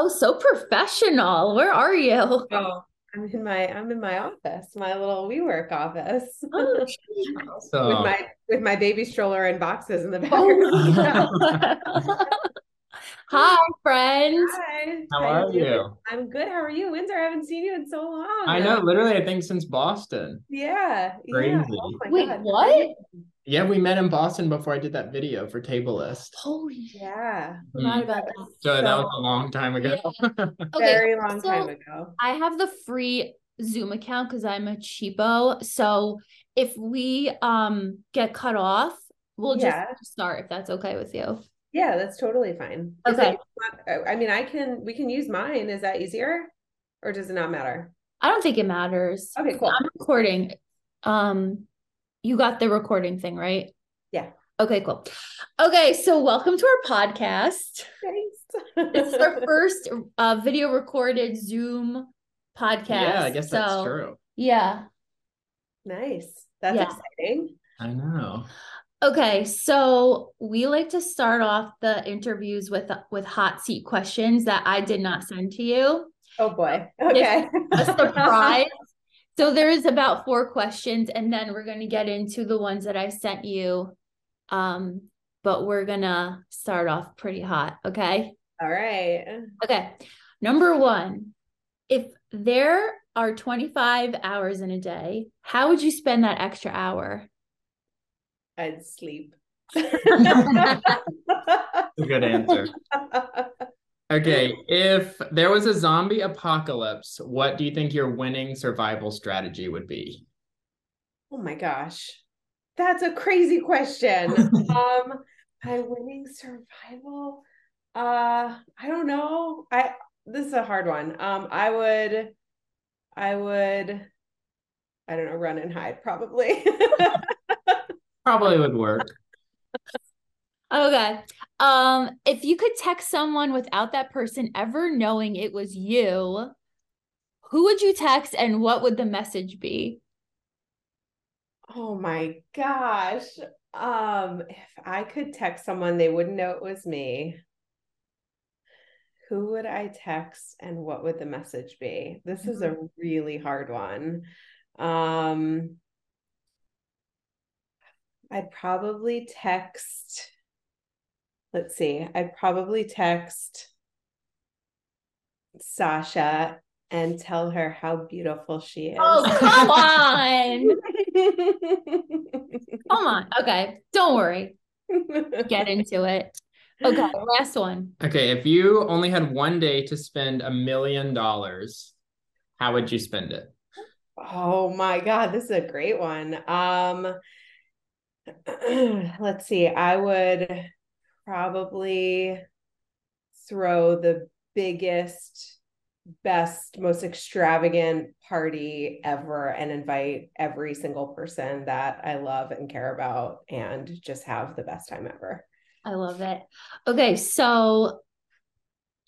Oh, so professional. Where are you? Oh, I'm in my I'm in my office, my little WeWork office. Oh, So with my with my baby stroller and boxes in the Oh background. my God. Hi, friends. Hi. how How are doing? you? I'm good. How are you? Windsor, I haven't seen you in so long. I know, literally, I think since Boston. Yeah. Yeah. Crazy. Oh Wait, God. what? Yeah, we met in Boston before I did that video for Tablelist. Holy shit. Yeah. Forgot Mm. about that. So that was a long time ago. Okay, Very long so time ago. I have the free Zoom account because I'm a cheapo. So if we um get cut off, we'll Yeah. just start if that's okay with you. Yeah, that's totally fine. Okay. it- I mean, I can we can use mine. Is that easier? Or does it not matter? I don't think it matters. Okay, cool. I'm recording. Um, you got the recording thing, right? Yeah. Okay, cool. Okay, so welcome to our podcast. Thanks. This is our first uh video recorded Zoom podcast. yeah, I guess that's true. Yeah. Nice. That's Yeah. exciting. I know. Okay, so we like to start off the interviews with with hot seat questions that I did not send to you. Oh boy. Okay. A surprise. So there's about four questions, and then we're going to get into the ones that I sent you. Um, but we're gonna start off pretty hot, okay? All right. Okay. Number one, if there are 25 hours in a day, how would you spend that extra hour? I'd sleep. Good answer. Okay, if there was a zombie apocalypse, what do you think your winning survival strategy would be? Oh my gosh. That's a crazy question. um, my winning survival. Uh, I don't know. I this is a hard one. Um, I would I would I don't know, run and hide probably. Probably would work. Okay. Um, if you could text someone without that person ever knowing it was you, who would you text and what would the message be? Oh my gosh. Um, if I could text someone, they wouldn't know it was me. Who would I text and what would the message be? This is a really hard one. Um, I'd probably text, let's see, I'd probably text Sasha and tell her how beautiful she is. Oh, come on. Come on. Okay. Don't worry. Get into it. Okay. Last one. Okay, if you only had one day to spend a million dollars, how would you spend it? Oh my God, this is a great one. Um, let's see. I would probably throw the biggest, best, most extravagant party ever and invite every single person that I love and care about and just have the best time ever. I love it. Okay, so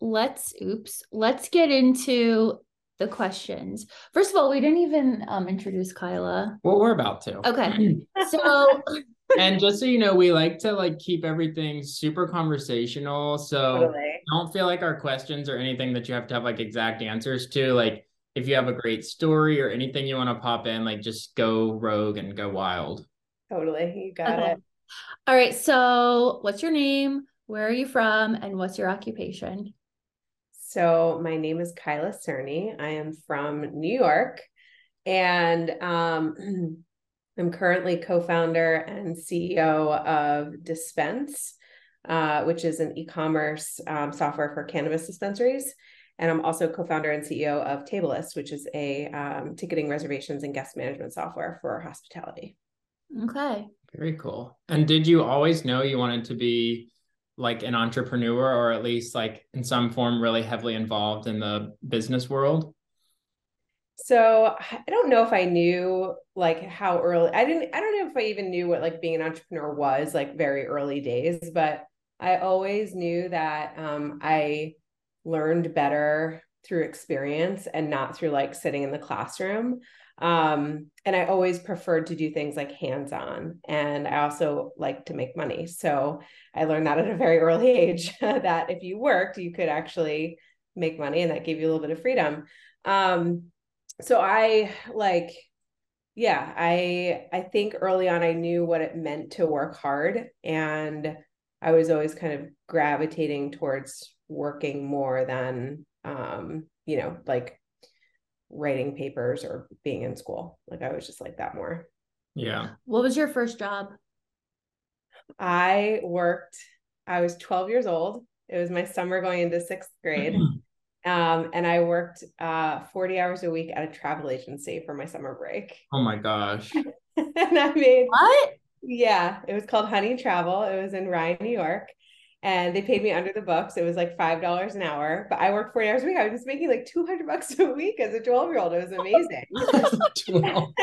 let's oops, let's get into the questions. First of all, we didn't even um introduce Kyla. Well, we're about to. Okay. So and just so you know, we like to like keep everything super conversational. So Totally. don't feel like our questions or anything that you have to have like exact answers to. Like if you have a great story or anything you want to pop in, like just go rogue and go wild. Totally. You got Okay. it. all right, so what's your name? Where are you from? And what's your occupation? So my name is Kyla Cerny. I am from New York and um, I'm currently co-founder and CEO of Dispense, uh, which is an e-commerce um, software for cannabis dispensaries. And I'm also co-founder and CEO of Tablelist, which is a um, ticketing reservations and guest management software for hospitality. Okay. Very cool. And did you always know you wanted to be like an entrepreneur or at least like in some form really heavily involved in the business world? So I don't know if I knew like how early I didn't I don't know if I even knew what like being an entrepreneur was like very early days, but I always knew that um I learned better through experience and not through like sitting in the classroom. Um and I always preferred to do things like hands-on and I also like to make money. So I learned that at a very early age that if you worked, you could actually make money and that gave you a little bit of freedom. Um, so I like, yeah, I I think early on I knew what it meant to work hard and I was always kind of gravitating towards working more than um, you know, like writing papers or being in school. Like I was just like that more. Yeah. What was your first job? I worked, I was 12 years old. It was my summer going into sixth grade. Um, and I worked uh 40 hours a week at a travel agency for my summer break. Oh my gosh. and I made What? yeah, it was called Honey Travel. It was in Rye, New York. And they paid me under the books. It was like five dollars an hour, but I worked 40 hours a week. I was just making like 200 bucks a week as a 12 year old. It was amazing.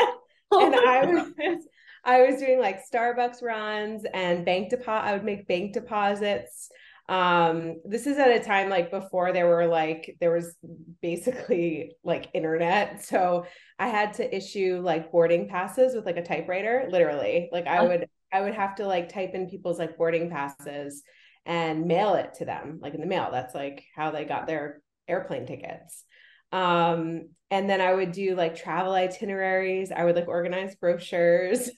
and I was I was doing like Starbucks runs and bank deposit. I would make bank deposits. Um, this is at a time like before there were like there was basically like internet. So I had to issue like boarding passes with like a typewriter, literally. Like I would I would have to like type in people's like boarding passes and mail it to them, like in the mail. That's like how they got their airplane tickets. Um, and then I would do like travel itineraries. I would like organize brochures.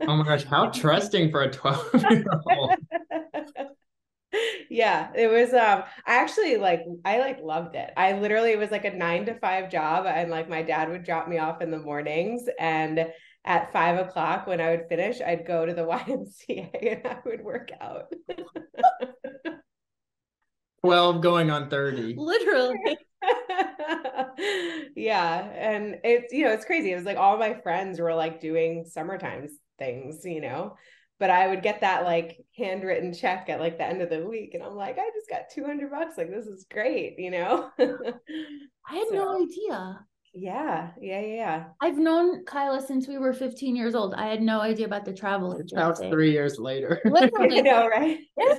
Oh my gosh, how trusting for a 12 year old. Yeah, it was um I actually like I like loved it. I literally it was like a 9 to 5 job and like my dad would drop me off in the mornings and at five o'clock when I would finish, I'd go to the YMCA and I would work out. 12 going on 30. Literally. yeah. And it's, you know, it's crazy. It was like all my friends were like doing summertime things, you know, but I would get that like handwritten check at like the end of the week. And I'm like, I just got 200 bucks. Like, this is great, you know? I had so, no idea. Yeah, yeah, yeah. I've known Kyla since we were 15 years old. I had no idea about the travel agency. That's three years later. Literally, know, right? Yeah.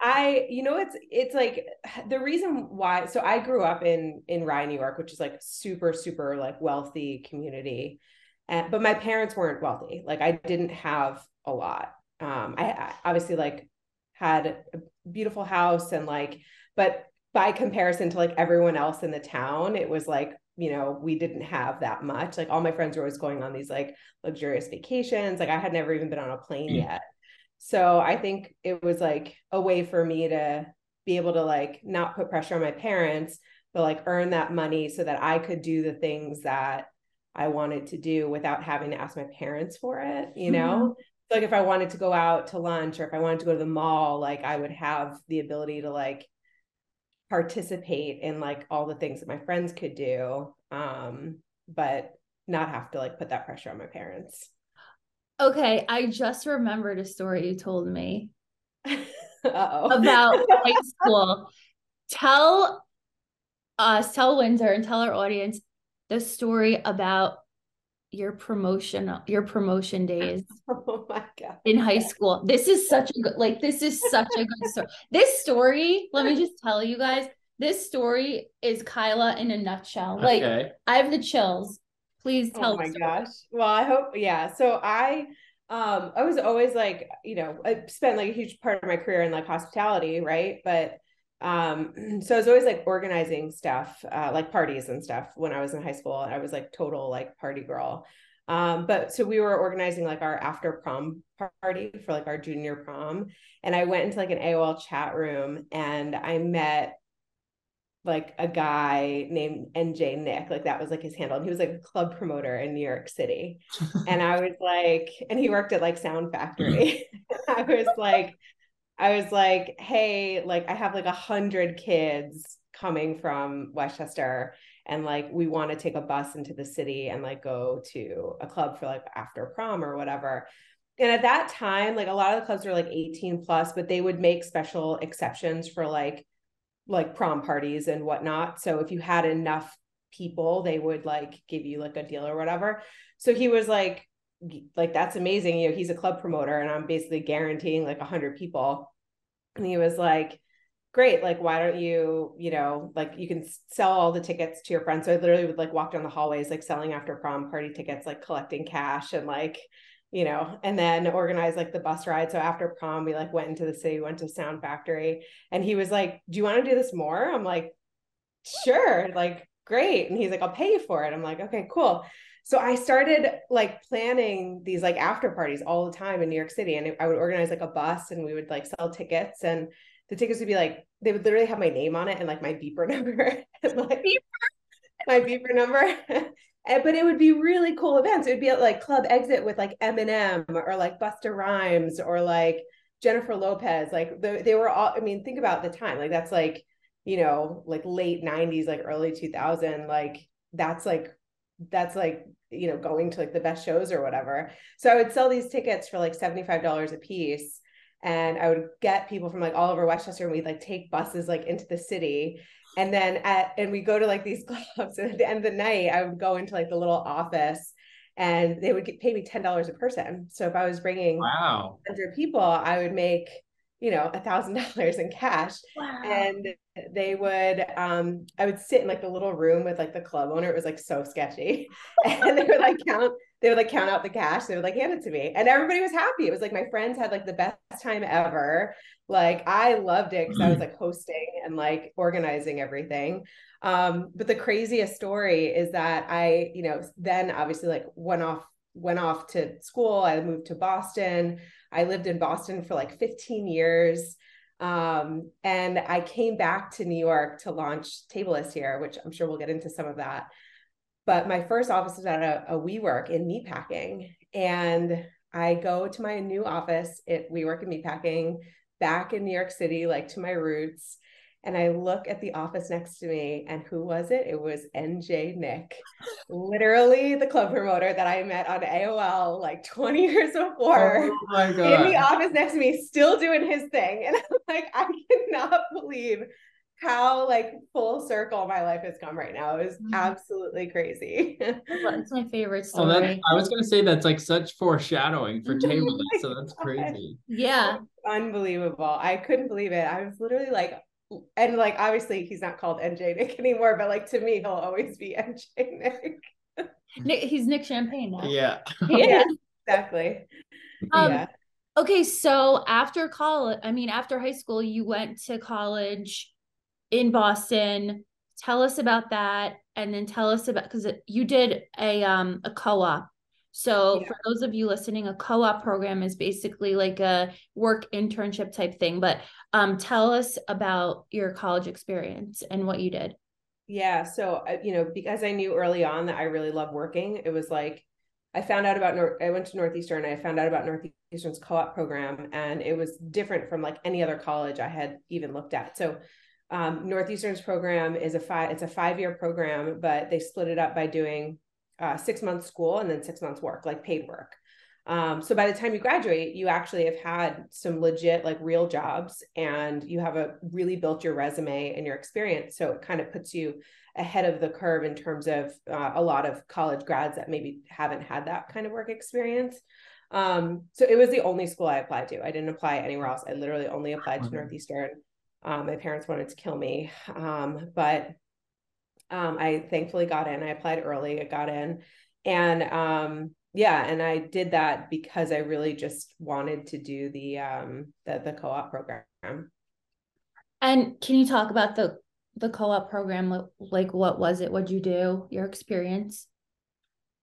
I, you know, it's it's like the reason why. So I grew up in in Rye, New York, which is like super, super like wealthy community, and but my parents weren't wealthy. Like I didn't have a lot. Um, I, I obviously like had a beautiful house and like, but by comparison to like everyone else in the town, it was like you know, we didn't have that much. Like all my friends were always going on these like luxurious vacations. Like I had never even been on a plane mm. yet. So I think it was like a way for me to be able to like not put pressure on my parents, but like earn that money so that I could do the things that I wanted to do without having to ask my parents for it, you know? Mm-hmm. like if I wanted to go out to lunch or if I wanted to go to the mall, like I would have the ability to like participate in like all the things that my friends could do um but not have to like put that pressure on my parents okay i just remembered a story you told me about high school tell us tell windsor and tell our audience the story about your promotion your promotion days oh my god. in high school. This is such a good like this is such a good story this story let me just tell you guys this story is kyla in a nutshell. Like okay. i have the chills. Please tell oh my gosh. Well i hope yeah. So i um i was always like you know i spent like a huge part of my career in like hospitality right? But um so i was always like organizing stuff uh like parties and stuff when i was in high school i was like total like party girl um but so we were organizing like our after prom party for like our junior prom and i went into like an aol chat room and i met like a guy named NJ Nick, like that was like his handle. And he was like a club promoter in New York City. and I was like, and he worked at like Sound Factory. I was like, I was like, hey, like I have like a hundred kids coming from Westchester and like we want to take a bus into the city and like go to a club for like after prom or whatever. And at that time, like a lot of the clubs were like 18 plus, but they would make special exceptions for like like prom parties and whatnot. So if you had enough people, they would like give you like a deal or whatever. So he was like, like that's amazing you know he's a club promoter and i'm basically guaranteeing like 100 people and he was like great like why don't you you know like you can sell all the tickets to your friends so i literally would like walk down the hallways like selling after prom party tickets like collecting cash and like you know and then organize like the bus ride so after prom we like went into the city went to sound factory and he was like do you want to do this more i'm like sure, like great. And he's like, I'll pay you for it. I'm like, okay, cool. So I started like planning these like after parties all the time in New York City. And I would organize like a bus and we would like sell tickets. And the tickets would be like, they would literally have my name on it and like my beeper number. and, like, beeper. my beeper number. and, but it would be really cool events. It would be at like Club Exit with like Eminem or like Busta Rhymes or like Jennifer Lopez. Like the, they were all, I mean, think about the time. Like that's like, you know, like late 90s, like early 2000. Like that's like that's like you know going to like the best shows or whatever. So i would sell these tickets for like $75 a piece and i would get people from like all over westchester and we'd like take buses like into the city. And then at and we go to like these clubs and at the end of the night i would go into like the little office and they would get, pay me $10 a person. So if i was bringing wow. 100 people i would make you know a thousand dollars in cash. Wow. and they would um i would sit in like the little room with like the club owner. It was like so sketchy. And they would like count they would like count out the cash. They would like hand it to me. And everybody was happy. It was like my friends had like the best time ever. Like i loved it because i was like hosting and like organizing everything. Um but the craziest story is that i you know then obviously like went off went off to school. I moved to boston. I lived in Boston for like 15 years. Um, and I came back to New York to launch Tablelist here, which I'm sure we'll get into some of that. But my first office was at a, a WeWork in meatpacking. And I go to my new office at WeWork in meatpacking back in New York City, like to my roots and I look at the office next to me, and who was it? It was NJ Nick, literally the club promoter that I met on AOL like 20 years before. Oh my God. In the office next to me, still doing his thing. And I'm like, I cannot believe how like full circle my life has come right now. It is mm-hmm. absolutely crazy. That's my favorite story. Oh, that, I was gonna say that's like such foreshadowing for table, so that's crazy. Yeah. Unbelievable. I couldn't believe it. I was literally like and like obviously he's not called NJ Nick anymore, but like to me he'll always be NJ Nick. Nick he's Nick Champagne now. Yeah. yeah, exactly. Um, yeah. Okay, so after college, I mean after high school, you went to college in Boston. Tell us about that, and then tell us about because you did a um a co-op so, yeah. for those of you listening, a co op program is basically like a work internship type thing. But um, tell us about your college experience and what you did. Yeah. So, uh, you know, because I knew early on that I really love working, it was like I found out about, Nor- I went to Northeastern, I found out about Northeastern's co op program, and it was different from like any other college I had even looked at. So, um, Northeastern's program is a five, it's a five year program, but they split it up by doing uh, six months school and then six months work, like paid work. Um, so by the time you graduate, you actually have had some legit, like real jobs, and you have a really built your resume and your experience. So it kind of puts you ahead of the curve in terms of uh, a lot of college grads that maybe haven't had that kind of work experience. Um, so it was the only school I applied to. I didn't apply anywhere else. I literally only applied to Northeastern. Um, my parents wanted to kill me, um, but um, I thankfully got in. I applied early, I got in. And um, yeah, and I did that because I really just wanted to do the um the, the co-op program. And can you talk about the the co-op program like what was it? What'd you do? Your experience?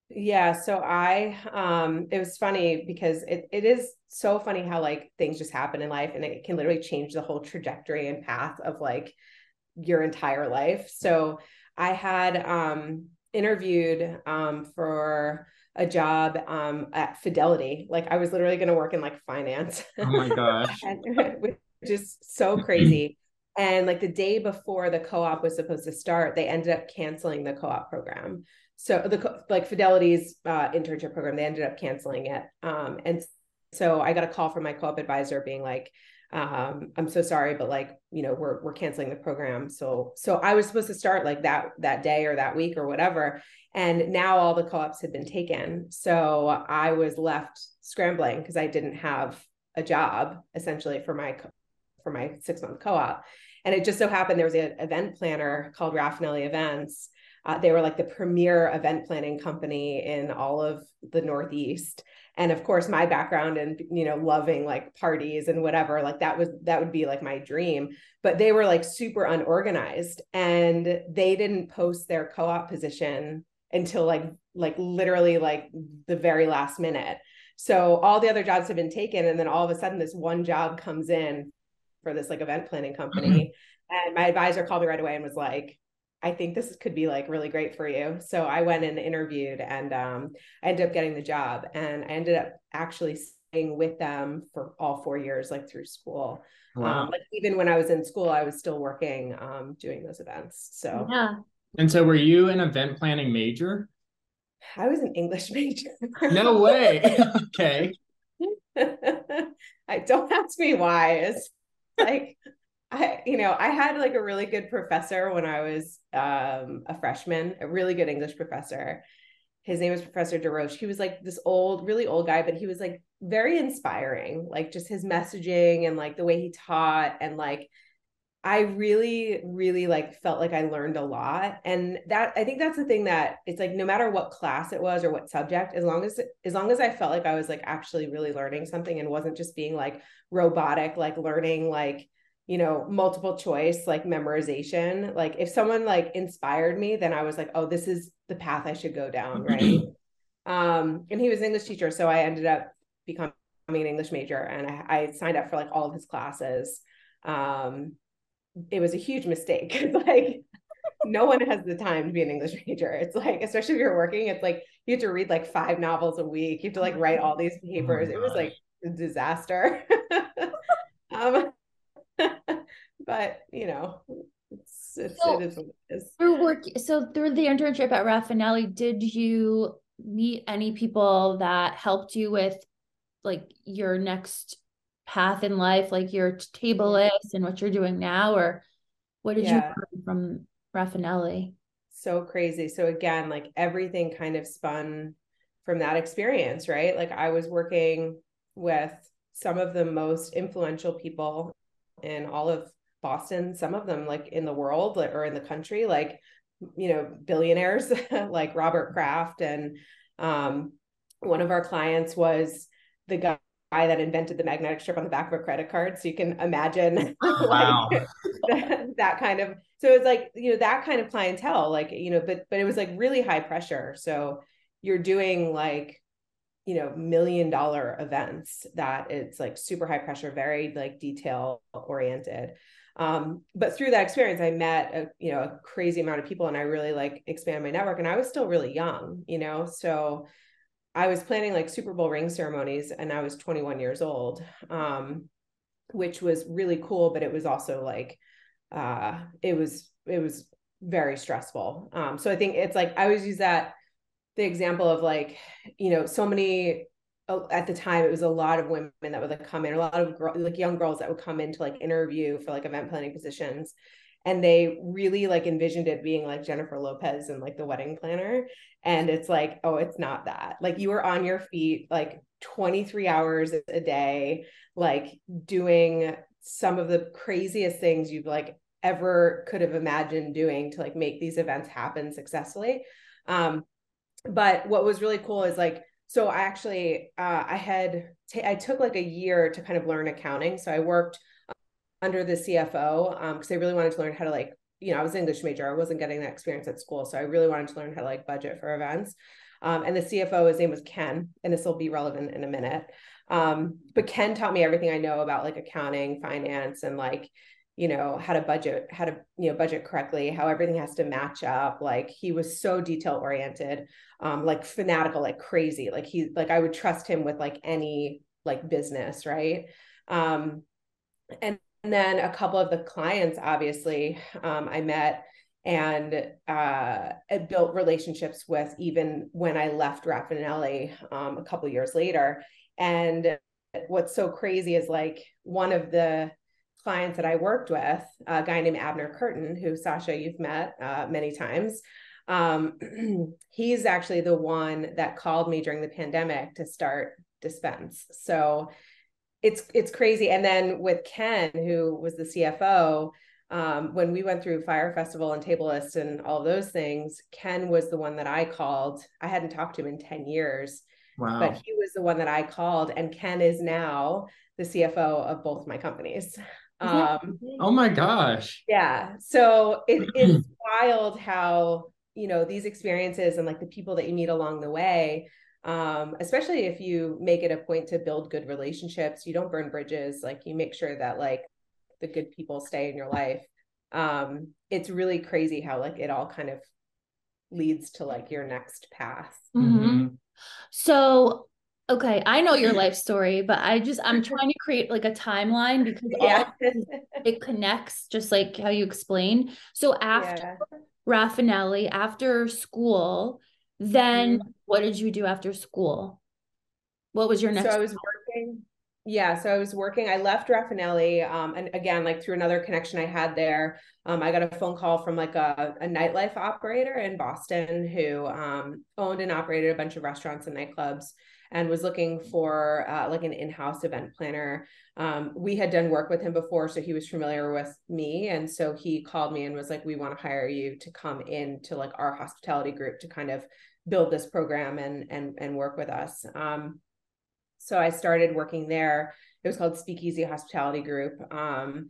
Yeah, so I um it was funny because it it is so funny how like things just happen in life and it can literally change the whole trajectory and path of like your entire life. So I had um, interviewed um, for a job um, at Fidelity. Like I was literally going to work in like finance. Oh my gosh. which is so crazy. and like the day before the co-op was supposed to start, they ended up canceling the co-op program. So the like Fidelity's uh, internship program, they ended up canceling it. Um, and so I got a call from my co-op advisor being like, um i'm so sorry but like you know we're we're canceling the program. So so i was supposed to start like that that day or that week or whatever and now all the co-ops had been taken. So i was left scrambling because i didn't have a job essentially for my for my six month co-op. And it just so happened there was an event planner called Rafanelli events. Uh, they were like the premier event planning company in all of the northeast and of course my background and you know loving like parties and whatever like that was that would be like my dream but they were like super unorganized and they didn't post their co-op position until like like literally like the very last minute so all the other jobs have been taken and then all of a sudden this one job comes in for this like event planning company mm-hmm. and my advisor called me right away and was like I think this could be like really great for you. So I went and interviewed and um, I ended up getting the job and I ended up actually staying with them for all four years, like through school. Um, wow. Um, like even when I was in school, I was still working, um, doing those events. So, yeah. And so were you an event planning major? I was an English major. no way. okay. I don't ask me why. It's like I, you know, I had like a really good professor when I was um, a freshman, a really good English professor. His name was Professor DeRoche. He was like this old, really old guy, but he was like very inspiring, like just his messaging and like the way he taught. And like, I really, really like felt like I learned a lot. And that, I think that's the thing that it's like, no matter what class it was or what subject, as long as, as long as I felt like I was like actually really learning something and wasn't just being like robotic, like learning like, you know multiple choice like memorization like if someone like inspired me then i was like oh this is the path i should go down right? Um and he was an english teacher so i ended up becoming an english major and I, I signed up for like all of his classes. Um it was a huge mistake It's like no one has the time to be an english major. It's like especially if you're working it's like you have to read like five novels a week. You have to like write all these oh papers. Oh it was like a disaster. Um but you know, it's, it's so, it is what it is. Through work, so through the internship at Rafanelli, did you meet any people that helped you with like your next path in life, like your Tablelist and what you're doing now, or what did yeah. you learn from Rafanelli? So crazy. So again, like everything kind of spun from that experience, right? Like I was working with some of the most influential people in all of Boston, some of them like in the world or in the country, like, you know, billionaires like Robert Kraft. And um, one of our clients was the guy that invented the magnetic strip on the back of a credit card. So you can imagine wow. like, that, that, kind of, so it's like, you know, that kind of clientele, like, you know, but, but it was like really high pressure. So you're doing like you know million dollar events that it's like super high pressure very like detail oriented um, but through that experience i met a you know a crazy amount of people and i really like expanded my network and i was still really young you know? So i was planning like super bowl ring ceremonies and i was 21 years old um, which was really cool but it was also like uh, it was it was very stressful. Um, so i think it's like i always use that the example of like you know so many at the time it was a lot of women that would like come in a lot of like young girls that would come in to like interview for like event planning positions and they really like envisioned it being like Jennifer Lopez and like the wedding planner and it's like oh it's not that. Like you were on your feet like 23 hours a day like doing some of the craziest things you've like ever could have imagined doing to like make these events happen successfully. Um but what was really cool is like so i actually uh, i had t- I took like a year to kind of learn accounting. So i worked under the cfo because um, i really wanted to learn how to like you know i was an english major. I wasn't getting that experience at school. So i really wanted to learn how to like budget for events. Um, and the cfo his name was ken and this will be relevant in a minute. Um, but ken taught me everything i know about like accounting finance and like you know how to budget how to you know budget correctly how everything has to match up like he was so detail oriented um like fanatical like crazy like he like i would trust him with like any like business right? Um and, and then a couple of the clients obviously um i met and uh built relationships with even when i left Rafanelli um a couple years later. And what's so crazy is like one of the clients that I worked with, a guy named Abner Curtin, who Sasha, you've met uh, many times. Um, he's actually the one that called me during the pandemic to start Dispense. So it's it's crazy. And then with Ken, who was the CFO, um, when we went through Fyre Festival and Tablelist and all those things, Ken was the one that I called. I hadn't talked to him in 10 years. Wow. But he was the one that I called, and Ken is now the CFO of both my companies. Um, oh my gosh. Yeah. So it, it's wild how, you know, these experiences and like the people that you meet along the way, um, especially if you make it a point to build good relationships, you don't burn bridges, like you make sure that like the good people stay in your life. Um, it's really crazy how like it all kind of leads to like your next path. Mm-hmm. So okay, I know your life story, but I just I'm trying to create like a timeline because yeah. it connects just like how you explained. So after yeah. Rafanelli, after school, then mm-hmm. what did you do after school? What was your next? So I was working. Yeah, so I was working. I left Rafanelli, um, and again, like through another connection I had there, um, I got a phone call from like a, a nightlife operator in Boston who um, owned and operated a bunch of restaurants and nightclubs, and was looking for uh, like an in-house event planner. Um, we had done work with him before, so he was familiar with me, and so he called me and was like, "We want to hire you to come in to like our hospitality group to kind of build this program and and and work with us." Um, so I started working there. It was called Speakeasy Hospitality Group. Um,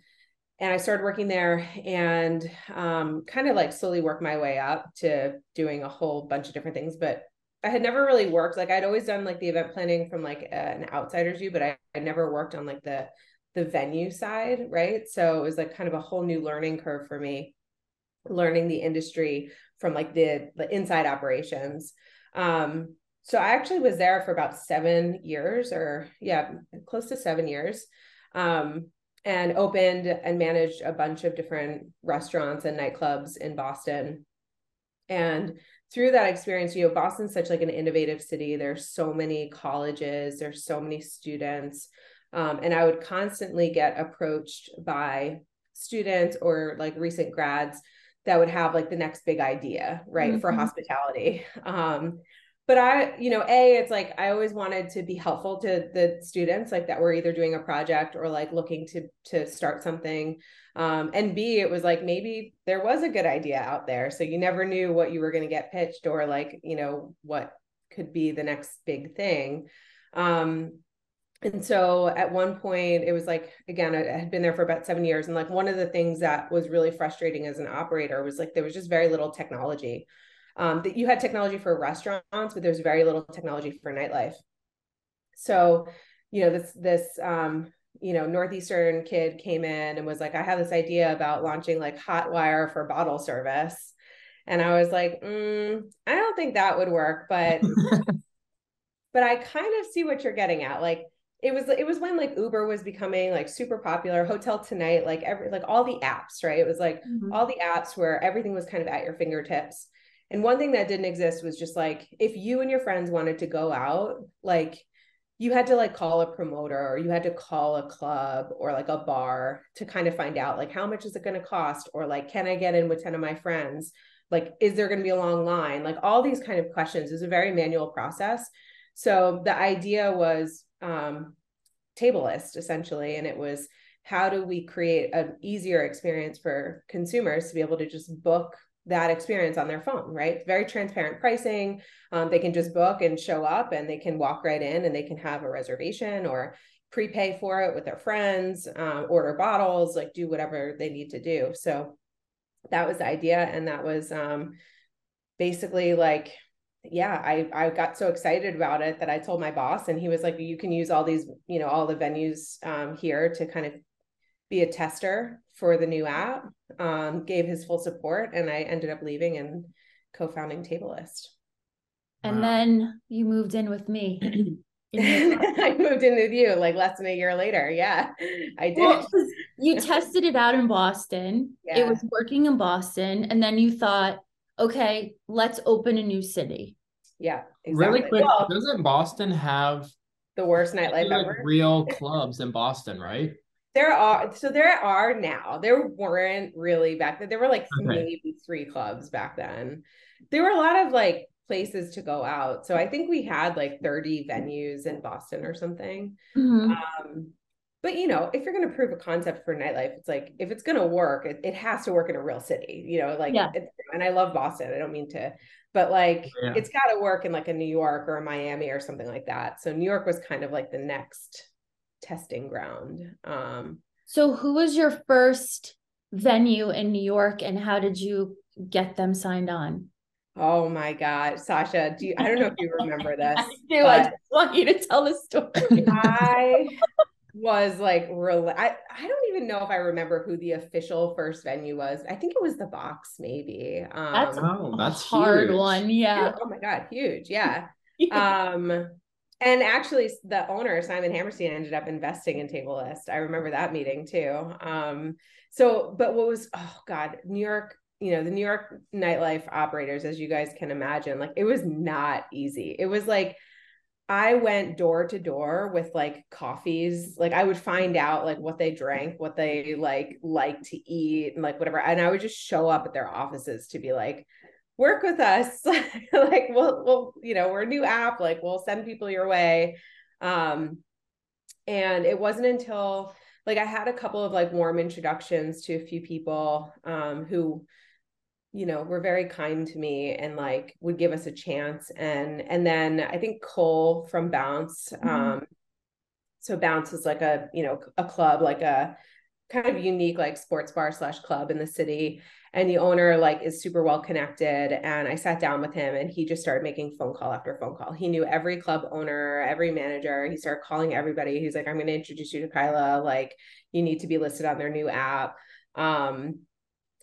and I started working there and um, kind of like slowly worked my way up to doing a whole bunch of different things. But I had never really worked like I'd always done like the event planning from like an outsider's view, but I had never worked on like the the venue side, right? So it was like kind of a whole new learning curve for me, learning the industry from like the the inside operations. Um, so I actually was there for about seven years, or yeah, close to seven years, um, and opened and managed a bunch of different restaurants and nightclubs in Boston. And through that experience, you know, Boston's such like an innovative city. There's so many colleges, there's so many students. Um, and I would constantly get approached by students or like recent grads that would have like the next big idea, right, mm-hmm. for hospitality. Um, but I, you know, A, it's like I always wanted to be helpful to the students, like that were either doing a project or like looking to to start something. Um, and B, it was like maybe there was a good idea out there. So you never knew what you were going to get pitched or like, you know, what could be the next big thing. Um, and so at one point it was like again i had been there for about seven years and like one of the things that was really frustrating as an operator was like there was just very little technology um, that you had technology for restaurants, but there's very little technology for nightlife. So, you know, this this um, you know northeastern kid came in and was like, I have this idea about launching like Hotwire for bottle service, and I was like, mm, I don't think that would work, but but I kind of see what you're getting at, like it was it was when like uber was becoming like super popular hotel tonight like every like all the apps right it was like mm-hmm. all the apps where everything was kind of at your fingertips and one thing that didn't exist was just like if you and your friends wanted to go out, like you had to like call a promoter or you had to call a club or like a bar to kind of find out like how much is it going to cost or like can I get in with 10 of my friends? Like is there going to be a long line? Like all these kind of questions is a very manual process. So the idea was um Tablelist essentially and it was how do we create an easier experience for consumers to be able to just book that experience on their phone, right? Very transparent pricing. Um, they can just book and show up and they can walk right in and they can have a reservation or prepay for it with their friends, um, order bottles, like do whatever they need to do. So that was the idea. And that was um, basically like, yeah, I, I got so excited about it that I told my boss and he was like, you can use all these, you know, all the venues um, here to kind of be a tester for the new app, um, gave his full support, and I ended up leaving and co-founding Tablelist. And wow. then you moved in with me. I moved in with you like less than a year later. Yeah, I did. Well, you tested it out in Boston. Yeah. It was working in Boston, and then you thought, okay, let's open a new city. Yeah, exactly. really quick. Well, doesn't Boston have the worst nightlife ever? Real clubs in Boston, right? There are so there are now. There weren't really back then. There were like okay. maybe three clubs back then. There were a lot of like places to go out. So I think we had like 30 venues in Boston or something. Mm-hmm. Um, but you know, if you're going to prove a concept for nightlife, it's like if it's going to work, it, it has to work in a real city, you know, like, yeah. and I love Boston. I don't mean to, but like yeah. it's got to work in like a New York or a Miami or something like that. So New York was kind of like the next testing ground. Um, so who was your first venue in New York and how did you get them signed on? Oh my God, Sasha, do you, I don't know if you remember this. I do. I just want you to tell the story. I was like really I, I don't even know if I remember who the official first venue was. I think it was the box, maybe. Um that's, oh, that's a hard huge. one. Yeah. Oh my god, huge. Yeah. um and actually the owner, Simon Hammerstein, ended up investing in Tablelist. I remember that meeting too. Um so but what was oh god, New York you know the new york nightlife operators as you guys can imagine like it was not easy it was like I went door to door with like coffees. Like I would find out like what they drank, what they like like to eat, and like whatever. And I would just show up at their offices to be like, work with us. like we'll we'll, you know, we're a new app, like we'll send people your way. Um, and it wasn't until like I had a couple of like warm introductions to a few people um who you know were very kind to me and like would give us a chance and and then i think cole from bounce mm-hmm. um so bounce is like a you know a club like a kind of unique like sports bar slash club in the city. And the owner like is super well connected. And i sat down with him and he just started making phone call after phone call. He knew every club owner every manager. He started calling everybody. He's like i'm going to introduce you to kyla. Like you need to be listed on their new app. Um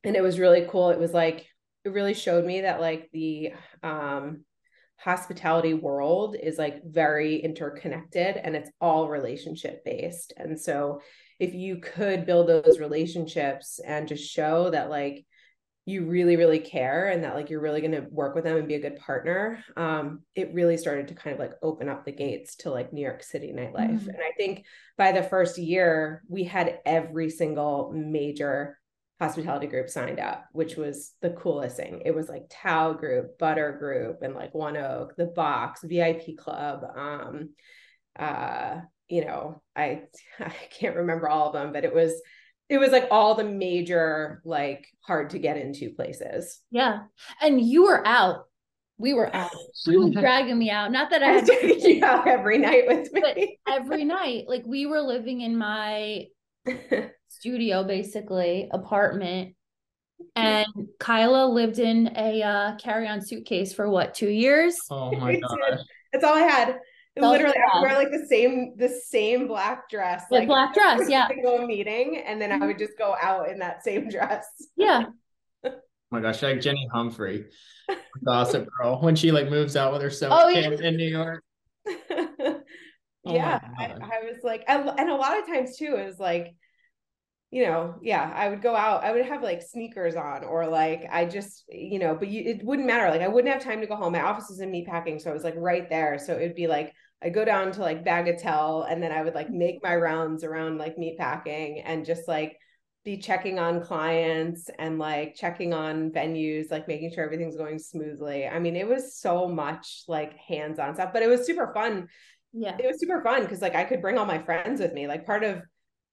and it was really cool. It was like it really showed me that like the um hospitality world is like very interconnected and it's all relationship based. And so if you could build those relationships and just show that like you really really care and that like you're really going to work with them and be a good partner um it really started to kind of like open up the gates to like new york city nightlife mm-hmm. and i think by the first year we had every single major hospitality group signed up, which was the coolest thing. It was like Tao Group, Butter Group, and like One Oak, the Box, VIP Club. Um, uh, you know, I I can't remember all of them, but it was it was like all the major like hard to get into places. Yeah, and you were out. We were out. She was dragging me out. Not that I, I had taking you out every night with me. every night, like we were living in my studio, basically, apartment. And Kyla lived in a uh, carry-on suitcase for what, two years? Oh my god. That's all I had. That's Literally, I would wear like the same the same black dress, like black dress, yeah. Go a meeting, and then I would just go out in that same dress. Yeah. oh my gosh, like Jenny Humphrey, Gossip Girl, when she like moves out with her son oh, yeah. in New York. Oh yeah, I, I, was like, and a lot of times too, it was like you know, yeah, I would go out, I would have like sneakers on or like I just, you know, but you, it wouldn't matter. Like I wouldn't have time to go home. My office is in meatpacking. So I was like right there. So it'd be like, I go down to like Bagatelle and then I would like make my rounds around like meatpacking and just like be checking on clients and like checking on venues, like making sure everything's going smoothly. I mean, it was so much like hands on stuff, but it was super fun. Yeah. It was super fun because like I could bring all my friends with me. Like part of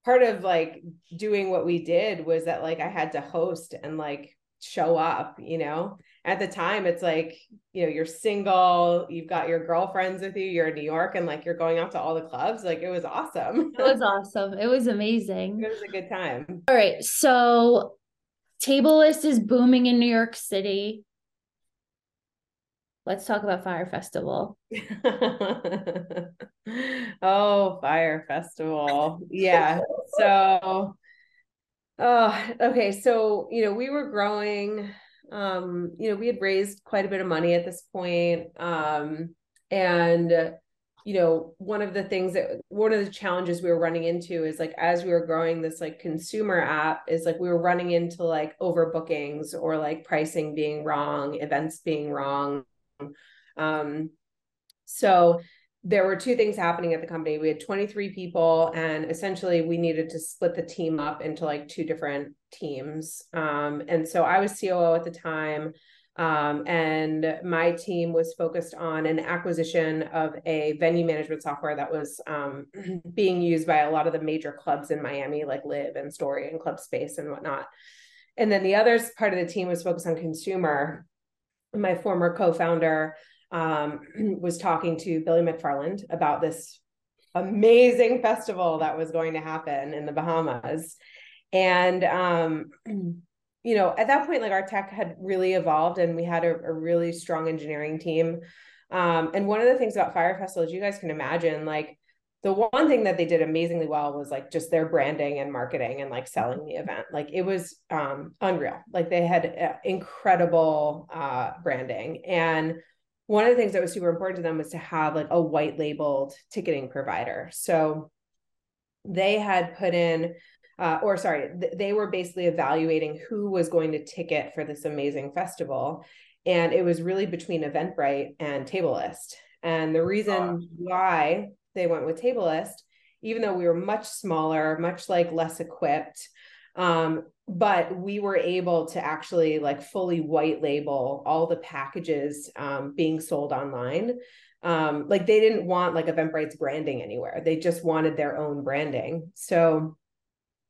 part of like doing what we did was that like I had to host and like show up, you know. At the time it's like, you know, you're single, you've got your girlfriends with you, you're in New York and like you're going out to all the clubs. Like it was awesome. It was awesome. It was amazing. It was a good time. All right. So Tablelist is booming in New York City. Let's talk about Fyre Festival. oh, Fyre Festival. Yeah. So, oh, okay. So, you know, we were growing. Um, you know, we had raised quite a bit of money at this point. Um, and you know, one of the things that one of the challenges we were running into is like as we were growing this like consumer app is like we were running into like overbookings or like pricing being wrong, events being wrong um, so there were two things happening at the company. We had 23 people, and essentially we needed to split the team up into like two different teams. Um, and so I was COO at the time. Um, and my team was focused on an acquisition of a venue management software that was um, being used by a lot of the major clubs in Miami, like LIV and Story and Club Space and whatnot. And then the other part of the team was focused on consumer. My former co founder um, was talking to Billy McFarland about this amazing festival that was going to happen in the Bahamas. And um, you know, at that point, like our tech had really evolved and we had a, a really strong engineering team. Um, and one of the things about Fyre Festival, as you guys can imagine, like the one thing that they did amazingly well was like just their branding and marketing and like selling the event. Like it was um, unreal. Like they had uh, incredible uh, branding. And one of the things that was super important to them was to have like a white labeled ticketing provider. So they had put in uh, or sorry, th- they were basically evaluating who was going to ticket for this amazing festival. And it was really between Eventbrite and Tablelist. And the reason why they went with Tablelist, even though we were much smaller, much like less equipped, um, but we were able to actually like fully white label all the packages um, being sold online. Um, like they didn't want like Eventbrite's branding anywhere; they just wanted their own branding. So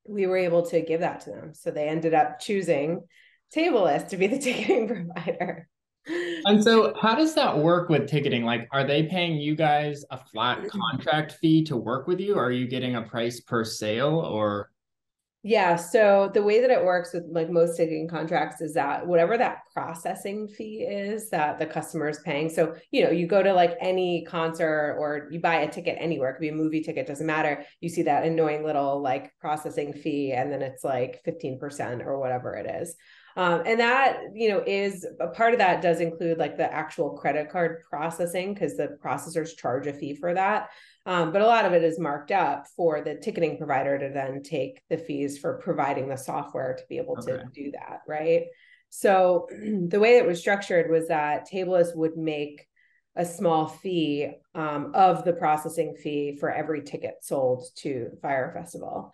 we were able to give that to them. So they ended up choosing Tablelist to be the ticketing provider. And so, how does that work with ticketing? Like, are they paying you guys a flat contract fee to work with you? Or are you getting a price per sale or? Yeah. So the way that it works with like most ticketing contracts is that whatever that processing fee is that the customer is paying. So, you know, you go to like any concert or you buy a ticket anywhere, it could be a movie ticket, doesn't matter. You see that annoying little like processing fee, and then it's like 15% or whatever it is. Um, and that, you know, is a part of that does include like the actual credit card processing because the processors charge a fee for that. Um, but a lot of it is marked up for the ticketing provider to then take the fees for providing the software to be able okay. to do that. Right. So the way it was structured was that Tablelist would make a small fee um, of the processing fee for every ticket sold to Fyre Festival.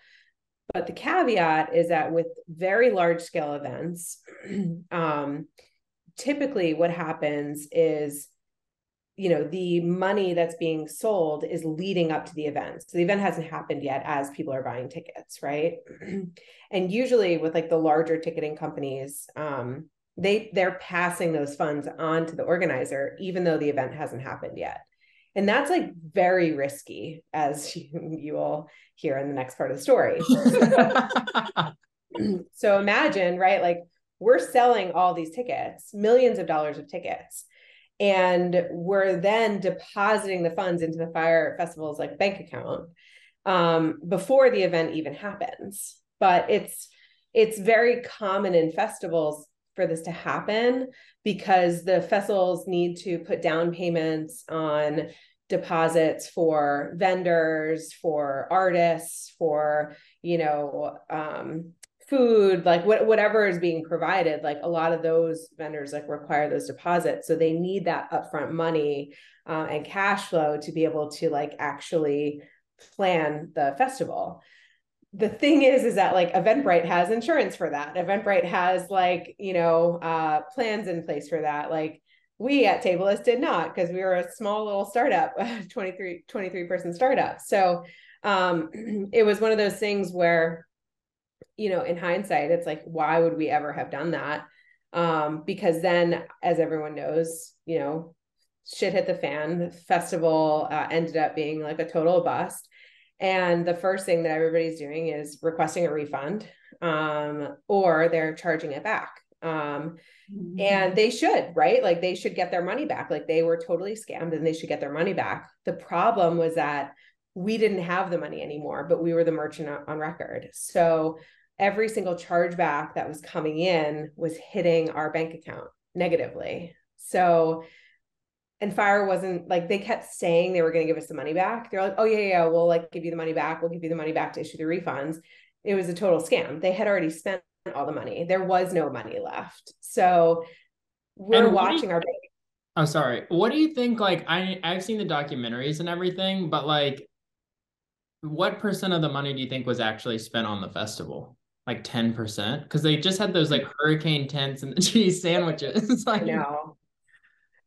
But the caveat is that with very large scale events, um, typically what happens is you know the money that's being sold is leading up to the event. So the event hasn't happened yet as people are buying tickets right? And usually with like the larger ticketing companies um, they they're passing those funds on to the organizer even though the event hasn't happened yet and that's like very risky as you, you will hear in the next part of the story. So imagine right like we're selling all these tickets millions of dollars of tickets and we're then depositing the funds into the Fyre Festival's like bank account um, before the event even happens. But it's it's very common in festivals for this to happen because the festivals need to put down payments on deposits for vendors for artists for you know um, food like what, whatever is being provided like a lot of those vendors like require those deposits. So they need that upfront money uh, and cash flow to be able to like actually plan the festival. The thing is is that like eventbrite has insurance for that. Eventbrite has like you know uh plans in place for that. Like we at Tablelist did not because we were a small little startup 23 23 person startup so um it was one of those things where you know, in hindsight, it's like, why would we ever have done that? Um, because then, as everyone knows, you know, shit hit the fan. The festival uh, ended up being like a total bust. And the first thing that everybody's doing is requesting a refund um, or they're charging it back. Um, mm-hmm. And they should, right? Like they should get their money back. Like they were totally scammed and they should get their money back. The problem was that we didn't have the money anymore, but we were the merchant on record. So every single chargeback that was coming in was hitting our bank account negatively. So, and Fyre wasn't like they kept saying they were going to give us the money back. They're like, oh, yeah, yeah, we'll like give you the money back. We'll give you the money back to issue the refunds. It was a total scam. They had already spent all the money, there was no money left. So, we're watching you, our bank. I'm sorry. What do you think? Like, I I've seen the documentaries and everything, but like, what percent of the money do you think was actually spent on the festival? like 10% because they just had those like hurricane tents and the cheese sandwiches. like, I know.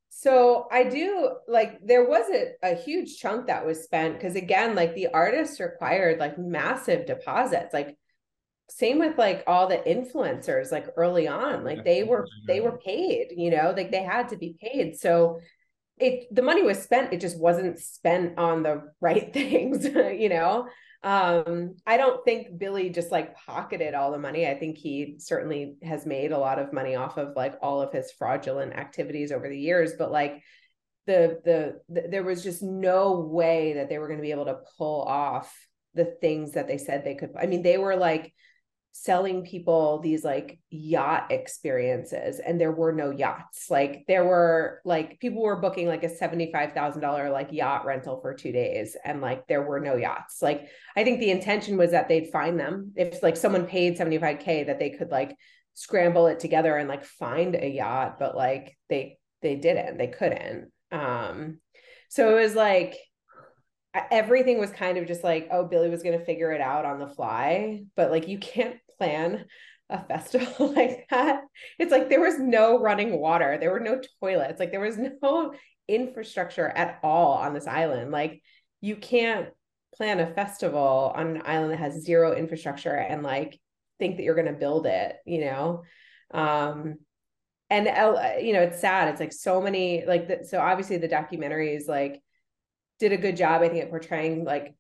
So I do like there was a, a huge chunk that was spent because again, like the artists required like massive deposits. Like same with like all the influencers like early on like they were they were paid you know like they had to be paid. So it the money was spent it just wasn't spent on the right things you know? Um i don't think billy just like pocketed all the money. I think he certainly has made a lot of money off of like all of his fraudulent activities over the years but like the the, the there was just no way that they were going to be able to pull off the things that they said they could i mean they were like selling people these like yacht experiences and there were no yachts. Like there were like people were booking like a $75,000 like yacht rental for 2 days and like there were no yachts. Like i think the intention was that they'd find them. If like someone paid 75k that they could like scramble it together and like find a yacht but like they they didn't. They couldn't. Um so it was like everything was kind of just like, oh, Billy was going to figure it out on the fly. But like, you can't plan a festival like that. It's like there was no running water, there were no toilets, like there was no infrastructure at all on this island. Like, you can't plan a festival on an island that has zero infrastructure and like think that you're going to build it, you know? Um, and uh, you know it's sad it's like so many like the, so obviously the documentary is like did a good job, I think, at portraying like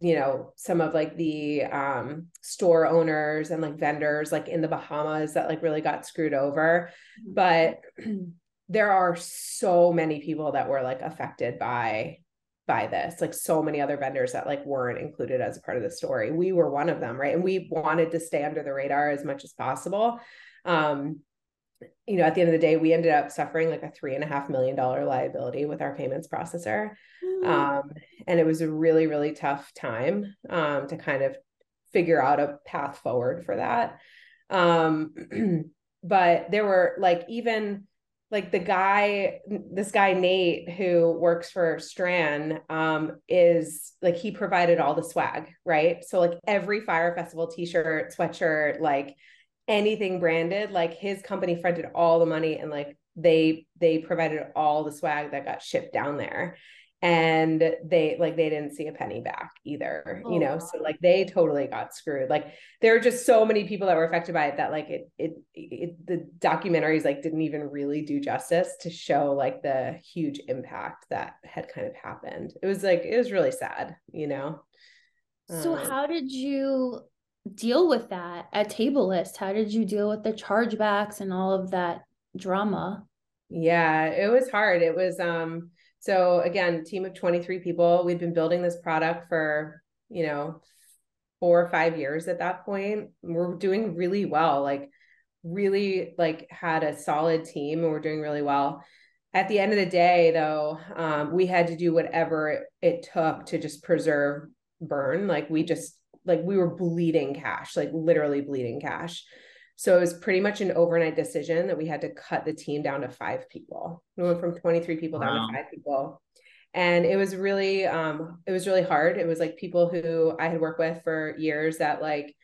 you know some of like the um store owners and like vendors like in the bahamas that like really got screwed over. Mm-hmm. but there are so many people that were like affected by by this like so many other vendors that like weren't included as a part of the story. We were one of them right? And we wanted to stay under the radar as much as possible. Um you know, at the end of the day, we ended up suffering like a three and a half million dollar liability with our payments processor. Mm. Um, and it was a really, really tough time um, to kind of figure out a path forward for that. Um, but there were like, even like the guy, this guy, Nate, who works for Strand, um, is like, he provided all the swag, right? So, like, every Fyre Festival t shirt, sweatshirt, like, anything branded like his company fronted all the money and like they they provided all the swag that got shipped down there. And they like they didn't see a penny back either oh, you know? So like they totally got screwed. Like there are just so many people that were affected by it that like it, it it the documentaries like didn't even really do justice to show like the huge impact that had kind of happened. It was like it was really sad you know? So um, how did you deal with that at Tablelist? How did you deal with the chargebacks and all of that drama? Yeah it was hard. It was um so again team of 23 people we'd been building this product for you know four or five years at that point. We're doing really well like really like had a solid team and we're doing really well. At the end of the day though um, we had to do whatever it took to just preserve burn. Like we just like we were bleeding cash, like literally bleeding cash. So it was pretty much an overnight decision that we had to cut the team down to five people. We went from 23 people wow. down to five people. And it was really, um, it was really hard. It was like people who I had worked with for years that like,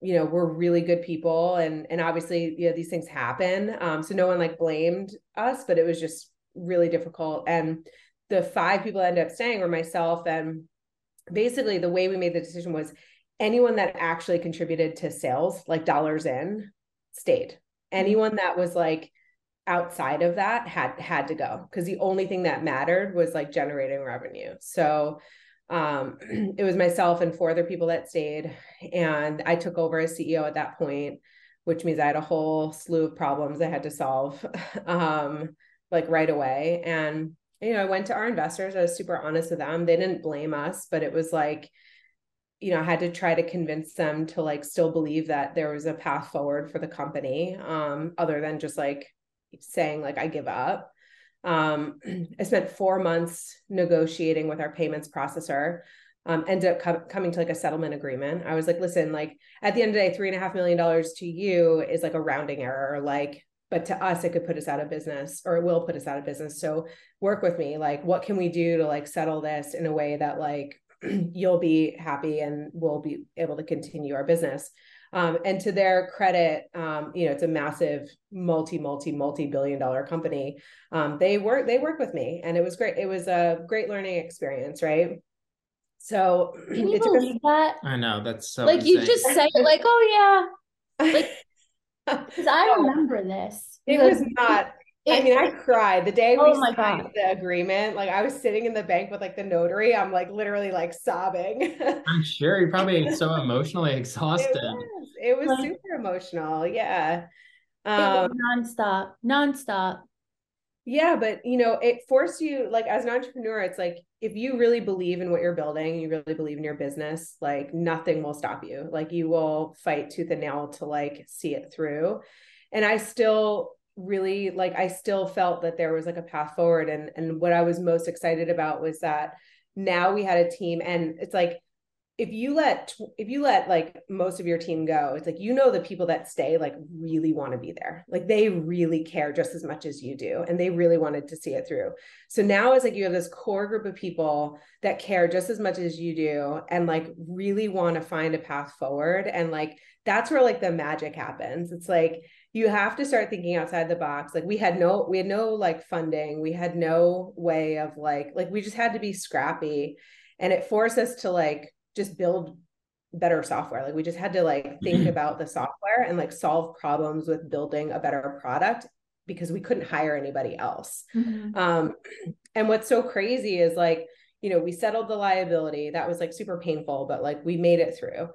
you know, were really good people. And and obviously, you know, these things happen. Um, so no one like blamed us, but it was just really difficult. And the five people that ended up staying were myself and basically the way we made the decision was anyone that actually contributed to sales like dollars in stayed. Mm-hmm. anyone that was like outside of that had had to go because the only thing that mattered was like generating revenue. So um it was myself and four other people that stayed and i took over as ceo at that point which means i had a whole slew of problems i had to solve um like right away. And you know, I went to our investors. I was super honest with them. They didn't blame us, but it was like, you know, I had to try to convince them to like still believe that there was a path forward for the company, um, other than just like saying like I give up. Um, I spent four months negotiating with our payments processor. Um, ended up co- coming to like a settlement agreement. I was like, listen, like at the end of the day, three and a half million dollars to you is like a rounding error. Like but to us it could put us out of business or it will put us out of business so work with me like what can we do to like settle this in a way that like you'll be happy and we'll be able to continue our business. Um, and to their credit, um, you know, it's a massive multi, multi, multi-billion dollar company. Um, they work, they work with me and it was great. It was a great learning experience, right? So can you believe that? I know that's so like insane. you just say like, oh yeah, like because I remember this. It was not I mean, I cried the day we oh signed God. the agreement. Like I was sitting in the bank with like the notary. I'm like literally like sobbing. I'm sure you're probably so emotionally exhausted. It was, it was like, super emotional. Yeah. Um, nonstop, nonstop. Yeah, but you know, it forced you like as an entrepreneur, it's like if you really believe in what you're building, you really believe in your business, like nothing will stop you. Like you will fight tooth and nail to like see it through. And I still really like I still felt that there was like a path forward and and what I was most excited about was that now we had a team and it's like if you let if you let like most of your team go it's like you know the people that stay like really want to be there. Like they really care just as much as you do and they really wanted to see it through. So now it's like you have this core group of people that care just as much as you do and like really want to find a path forward and like that's where like the magic happens. It's like you have to start thinking outside the box. Like we had no we had no like funding. We had no way of like like we just had to be scrappy and it forced us to like just build better software like we just had to like think mm-hmm. about the software and like solve problems with building a better product because we couldn't hire anybody else mm-hmm. um and what's so crazy is like you know we settled the liability that was like super painful but like we made it through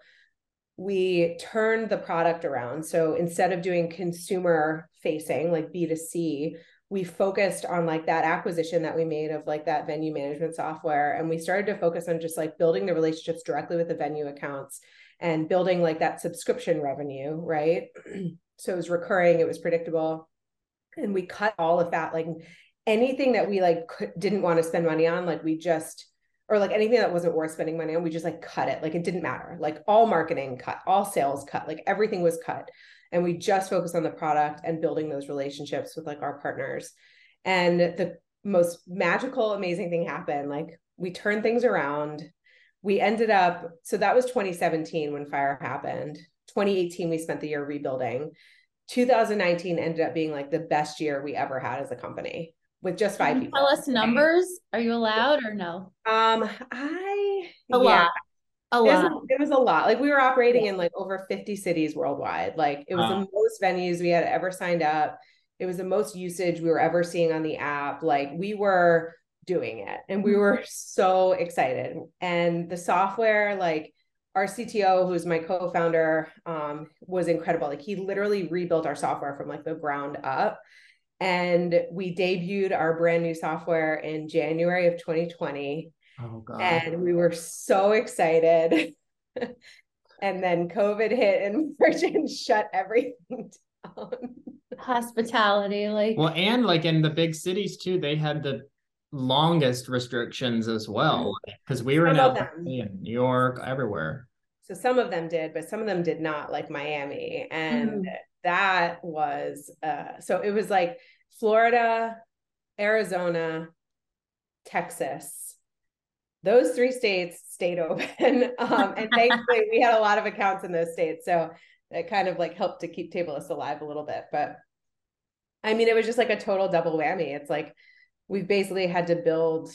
we turned the product around. So instead of doing consumer facing like B2C, we focused on like that acquisition that we made of like that venue management software. And we started to focus on just like building the relationships directly with the venue accounts and building like that subscription revenue, right? so it was recurring, it was predictable. And we cut all of that, like anything that we like didn't want to spend money on, like we just or like anything that wasn't worth spending money on, we just like cut it. Like it didn't matter. Like all marketing cut, all sales cut, like everything was cut. And we just focus on the product and building those relationships with like our partners. And the most magical, amazing thing happened. Like we turned things around. We ended up, so that was 2017 when Fyre happened. 2018, we spent the year rebuilding. 2019 ended up being like the best year we ever had as a company with just five people. Tell us numbers. Are you allowed or no? Um, I a yeah. lot. A it. Was, it was a lot. Like we were operating yeah. in like over 50 cities worldwide. Like it was wow. the most venues we had ever signed up. It was the most usage we were ever seeing on the app. Like we were doing it and we mm-hmm. were so excited. And the software, like our CTO, who's my co-founder, um, was incredible. Like he literally rebuilt our software from like the ground up and we debuted our brand new software in January of 2020. Oh, God. And we were so excited. and then COVID hit and Virgin shut everything down. Hospitality, like well, and like in the big cities too, they had the longest restrictions as well because we were in, LA, in New York, everywhere. So some of them did, but some of them did not, like Miami. And mm that was uh so it was like Florida, Arizona, Texas. Those three states stayed open. Um, and thankfully we had a lot of accounts in those states. So it kind of like helped to keep Tablelist alive a little bit. But I mean, it was just like a total double whammy. It's like we basically had to build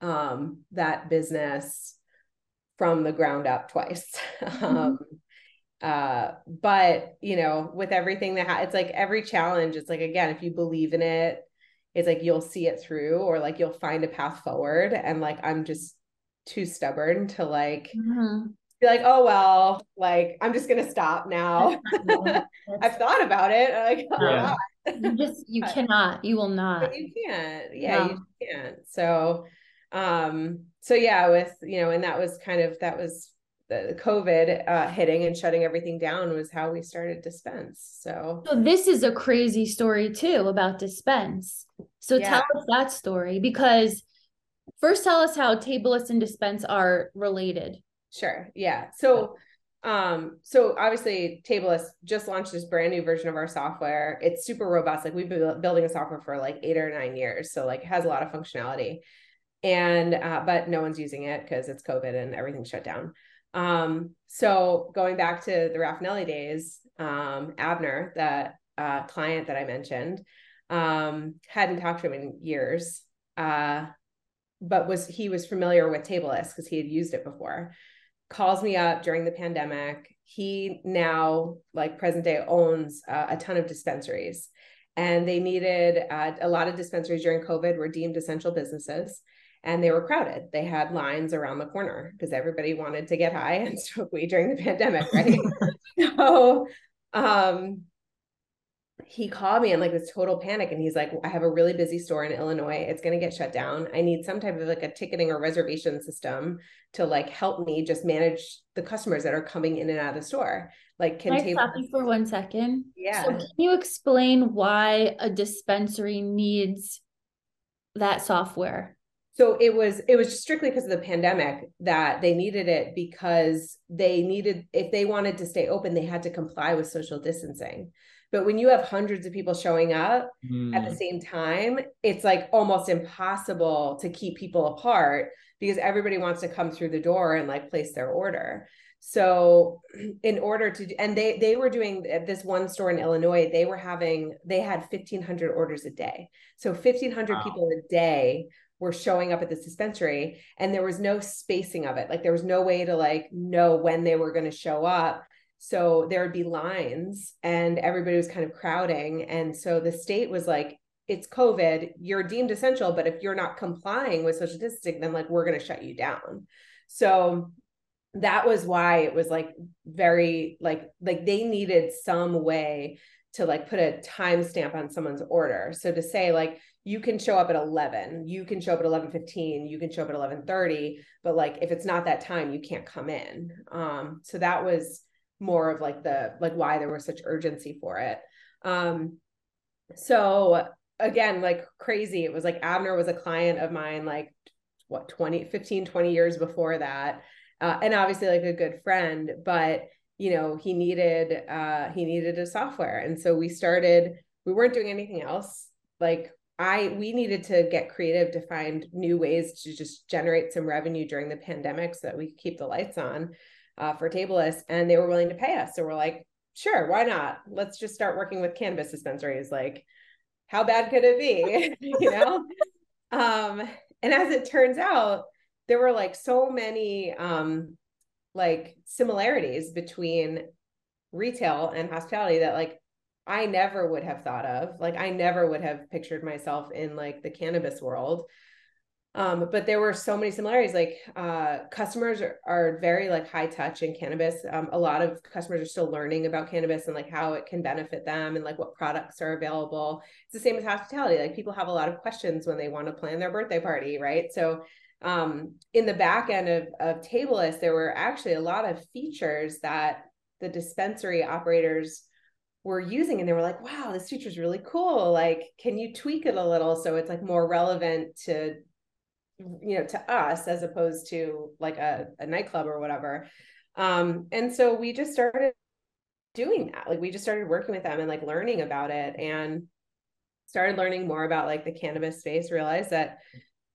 um, that business from the ground up twice. Mm-hmm. um, uh but you know with everything that ha- it's like every challenge it's like again if you believe in it it's like you'll see it through or like you'll find a path forward and like i'm just too stubborn to like mm-hmm. be like oh well like i'm just gonna stop now i've thought about it like oh, yeah. you just you cannot you will not you can't yeah no. you can't so um so yeah with you know and that was kind of that was the COVID uh, hitting and shutting everything down was how we started Dispense. So, so this is a crazy story too about Dispense. So yeah. tell us that story because first tell us how Tablelist and Dispense are related. Sure. Yeah. So um so obviously Tablelist just launched this brand new version of our software it's super robust like we've been building a software for like eight or nine years so like it has a lot of functionality and uh, but no one's using it because it's COVID and everything's shut down. Um, so going back to the Rafanelli days, um, Abner, that uh, client that I mentioned, um, hadn't talked to him in years, uh, but was he was familiar with Tablelist because he had used it before. Calls me up during the pandemic. He now, like present day, owns uh, a ton of dispensaries, and they needed uh, a lot of dispensaries during COVID were deemed essential businesses and they were crowded. They had lines around the corner because everybody wanted to get high and smoke weed during the pandemic, right? so um he called me in like this total panic and he's like, I have a really busy store in Illinois. It's going to get shut down. I need some type of like a ticketing or reservation system to like help me just manage the customers that are coming in and out of the store. Like, can, can I stop you for one second? Yeah. So can you explain why a dispensary needs that software? so it was it was strictly because of the pandemic that they needed it because they needed if they wanted to stay open they had to comply with social distancing but when you have hundreds of people showing up mm. at the hmm. same time it's like almost impossible to keep people apart because everybody wants to come through the door and like place their order so in order to and they they were doing at this one store in illinois they were having they had 1500 orders a day so 1500 wow. people a day were showing up at this dispensary and there was no spacing of it like there was no way to like know when they were going to show up so there would be lines and everybody was kind of crowding. And so the state was like it's covid. You're deemed essential but if you're not complying with social distancing then like we're going to shut you down. So that was why it was like very like like they needed some way to like put a timestamp on someone's order. So to say like you can show up at 11 you can show up at 11:15 you can show up at 11:30 but like if it's not that time you can't come in. Um so that was more of like the like why there was such urgency for it. Um so again like crazy it was like Abner was a client of mine like what 20 15 20 years before that. Uh, and obviously like a good friend but you know he needed uh he needed a software. And so we started we weren't doing anything else. Like I we needed to get creative to find new ways to just generate some revenue during the pandemic so that we could keep the lights on uh, for Tablelist, and they were willing to pay us. So we're like, sure, why not? Let's just start working with cannabis dispensaries. Like, how bad could it be? you know. um, and as it turns out, there were like so many um, like similarities between retail and hospitality that like I never would have thought of. Like I never would have pictured myself in like the cannabis world. Um, but there were so many similarities. Like uh, customers are, are very like high touch in cannabis. Um, a lot of customers are still learning about cannabis and like how it can benefit them and like what products are available. It's the same as hospitality. Like people have a lot of questions when they want to plan their birthday party, right? So um, in the back end of, of Tablelist, there were actually a lot of features that the dispensary operators were using and they were like wow this feature is really cool like can you tweak it a little so it's like more relevant to you know to us as opposed to like a, a nightclub or whatever. Um and so we just started doing that. Like we just started working with them and like learning about it and started learning more about like the cannabis space realized that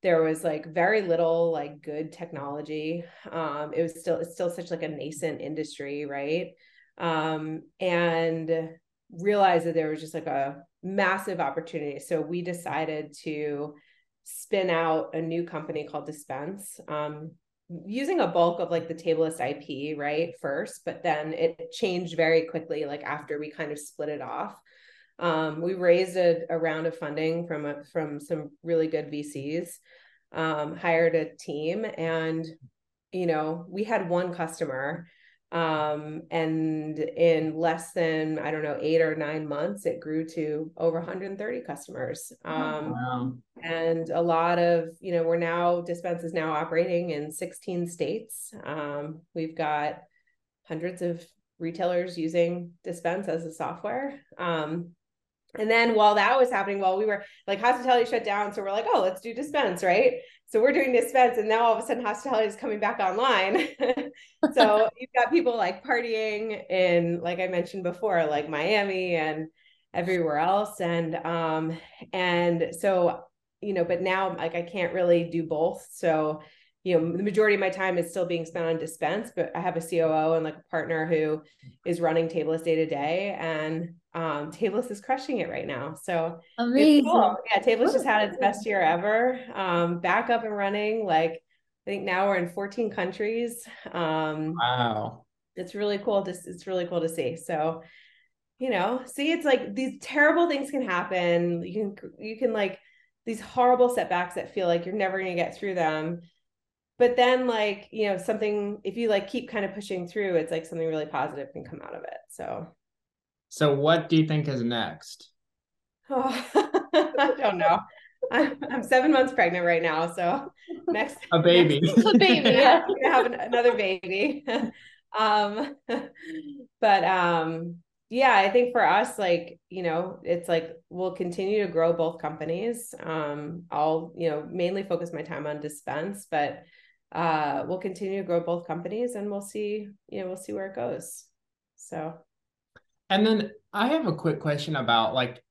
there was like very little like good technology. Um it was still it's still such like a nascent industry right? Um, and realized that there was just like a massive opportunity. So we decided to spin out a new company called Dispense, um, using a bulk of like the Tablelist IP, right? First, but then it changed very quickly, like after we kind of split it off. Um, we raised a, a, round of funding from a, from some really good VCs, um, hired a team, and you know we had one customer um, and in less than i don't know eight or nine months it grew to over 130 customers. Oh, um, wow. and a lot of you know we're now dispense is now operating in 16 states. Um, we've got hundreds of retailers using dispense as a software. Um, and then while that was happening while we were like hospitality shut down so we're like oh let's do dispense right so we're doing dispense and now all of a sudden hospitality is coming back online. So you've got people like partying in like i mentioned before like miami and everywhere else. And um and so you know, but now like I can't really do both. So, you know, the majority of my time is still being spent on dispense, but I have a COO and like a partner who is running Tablelist day to day, and um, Tablelist is crushing it right now. So amazing. Cool. Yeah, Tablelist just had its best year ever. Um, back up and running. Like I think now we're in 14 countries. Um, wow. It's really cool. To, it's really cool to see. So, you know, see, it's like these terrible things can happen. You can you can like these horrible setbacks that feel like you're never going to get through them but then like you know something if you like keep kind of pushing through it's like something really positive can come out of it so so what do you think is next? Oh, i don't know. I'm, I'm seven months pregnant right now so next a baby. next, a baby. Yeah i'm gonna have an, another baby. Um but um yeah i think for us like you know it's like we'll continue to grow both companies. Um i'll you know mainly focus my time on dispense but uh we'll continue to grow both companies and we'll see you know we'll see where it goes. So and then i have a quick question about like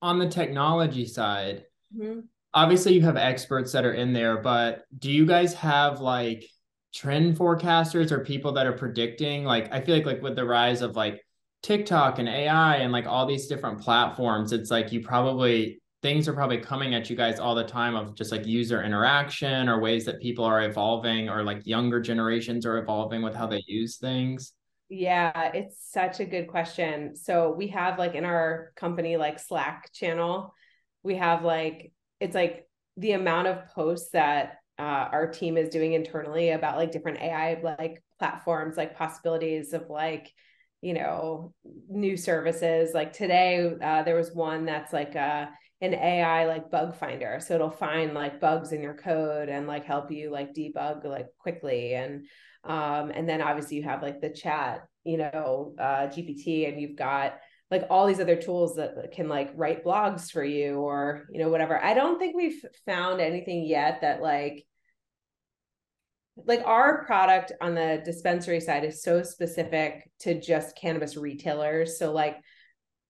on the technology side mm-hmm. obviously you have experts that are in there but do you guys have like trend forecasters or people that are predicting like i feel like like with the rise of like TikTok and AI and like all these different platforms, it's like you probably things are probably coming at you guys all the time of just like user interaction or ways that people are evolving or like younger generations are evolving with how they use things. Yeah, it's such a good question. So we have like in our company like Slack channel, we have like it's like the amount of posts that uh, our team is doing internally about like different AI like platforms, like possibilities of like you know new services. Like today uh, there was one that's like a, uh, an ai like bug finder. So it'll find like bugs in your code and like help you like debug like quickly. And um and then obviously you have like the chat you know uh gpt and you've got like all these other tools that can like write blogs for you or you know whatever. I don't think we've found anything yet that like like our product on the dispensary side is so specific to just cannabis retailers. So like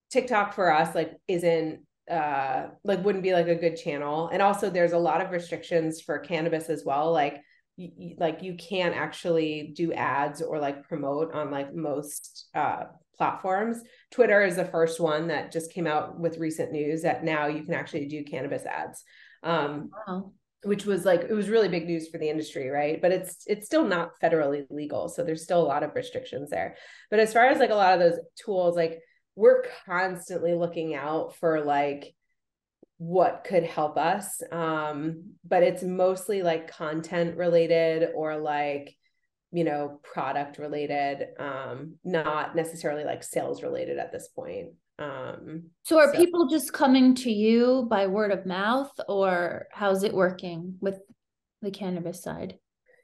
tiktok for us like isn't uh like wouldn't be like a good channel. And also there's a lot of restrictions for cannabis as well. Like you, like you can't actually do ads or like promote on like most uh platforms. Twitter is the first one that just came out with recent news that now you can actually do cannabis ads um wow. which was like it was really big news for the industry right? But it's it's still not federally legal so there's still a lot of restrictions there. But as far as like a lot of those tools like we're constantly looking out for like what could help us um but it's mostly like content related or like you know product related um not necessarily like sales related at this point um, so are so. people just coming to you by word of mouth or how's it working with the cannabis side?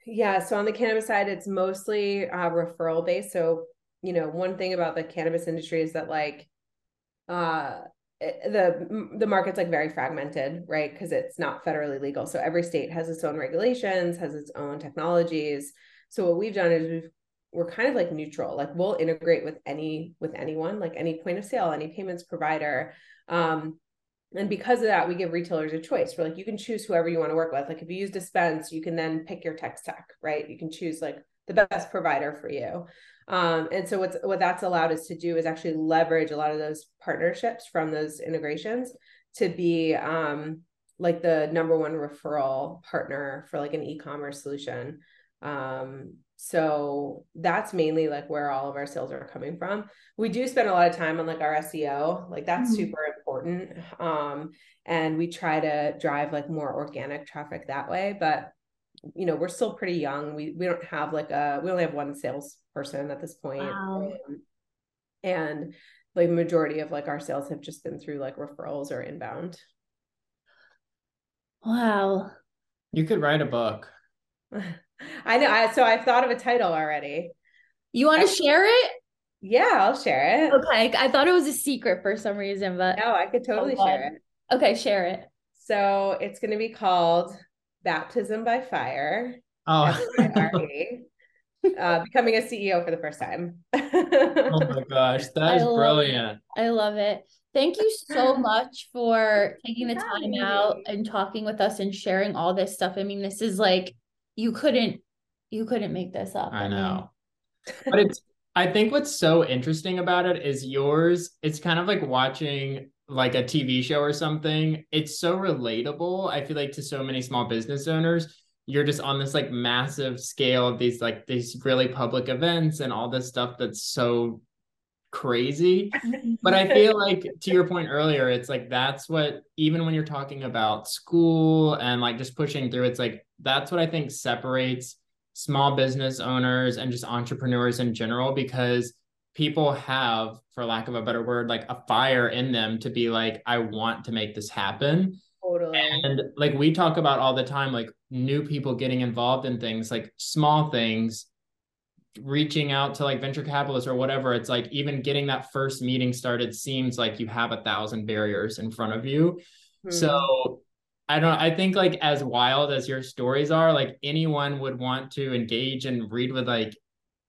Yeah, so on the cannabis side, it's mostly uh, referral based. So, you know, one thing about the cannabis industry is that like uh the the market's like very fragmented right? Because it's not federally legal. So every state has its own regulations has its own technologies. So what we've done is we've we're kind of like neutral. Like we'll integrate with any with anyone like any point of sale any payments provider. Um and because of that we give retailers a choice. We're like you can choose whoever you want to work with. Like if you use dispense you can then pick your tech stack right? You can choose like the best provider for you um, and so what's what that's allowed us to do is actually leverage a lot of those partnerships from those integrations to be um, like the number one referral partner for like an e-commerce solution um, so that's mainly like where all of our sales are coming from. We do spend a lot of time on like our SEO, like that's mm-hmm. super important. Um, and we try to drive like more organic traffic that way. But you know, we're still pretty young. We we don't have like a we only have one salesperson at this point. Wow. Um, and like majority of like our sales have just been through like referrals or inbound. Wow. You could write a book. I know. I, so I've thought of a title already. You want to share it? Yeah, I'll share it. Okay. I thought it was a secret for some reason, but no, I could totally oh, share it. Okay, share it. So it's going to be called Baptism by Fire. Oh, uh, becoming a CEO for the first time. oh my gosh, that is I brilliant. It. I love it. Thank you so much for taking the time out and talking with us and sharing all this stuff. I mean, this is like you couldn't you couldn't make this up. I, I know. Mean. but it's I think what's so interesting about it is yours, it's kind of like watching like a TV show or something. It's so relatable, I feel like, to so many small business owners. You're just on this like massive scale of these like these really public events and all this stuff that's so crazy. but I feel like to your point earlier, it's like that's what even when you're talking about school and like just pushing through, it's like that's what I think separates small business owners and just entrepreneurs in general because people have for lack of a better word like a fire in them to be like I want to make this happen. Totally. And like we talk about all the time like new people getting involved in things like small things reaching out to like venture capitalists or whatever it's like even getting that first meeting started seems like you have a thousand barriers in front of you mm-hmm. so i don't i think like as wild as your stories are like anyone would want to engage and read with like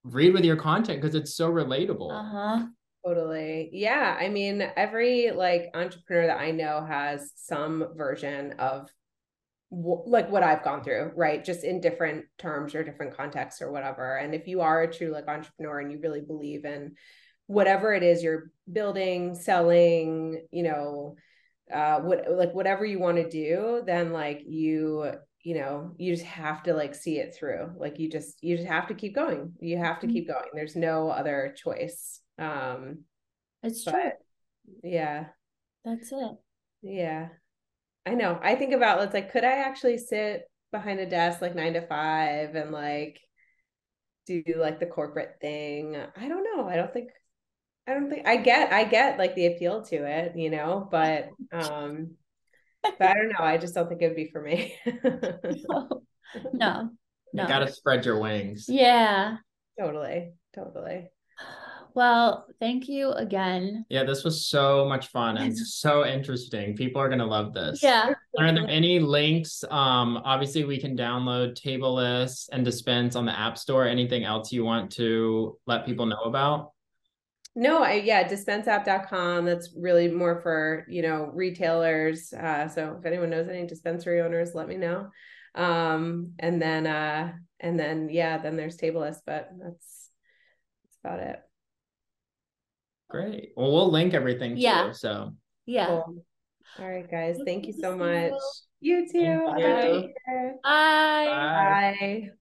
read with your content because it's so relatable uh-huh totally yeah i mean every like entrepreneur that i know has some version of like what I've gone through, right? Just in different terms or different contexts or whatever. And if you are a true like entrepreneur and you really believe in whatever it is you're building, selling, you know, uh what like whatever you want to do, then like you you know you just have to like see it through like you just you just have to keep going you have to mm-hmm. keep going there's no other choice um it's true yeah that's it yeah I know. I think about it's like, could I actually sit behind a desk like nine to five and like do like the corporate thing? I don't know. I don't think I don't think I get I get like the appeal to it, you know, but um but I don't know. I just don't think it would be for me. no. No. You gotta spread your wings. Yeah. Totally. Totally. Well, thank you again. Yeah, this was so much fun and so interesting. People are gonna love this. Yeah. Are there any links? Um, obviously we can download Tablelist and Dispense on the App Store. Anything else you want to let people know about? No, I yeah, dispenseapp.com. That's really more for, you know, retailers. Uh, so if anyone knows any dispensary owners, let me know. Um, and then uh and then yeah, then there's Tablelist, but that's that's about it. Great. Well, we'll link everything yeah. too. So yeah. Cool. All right, guys. Thank you so much. You too. You. Bye. Bye. Bye. Bye.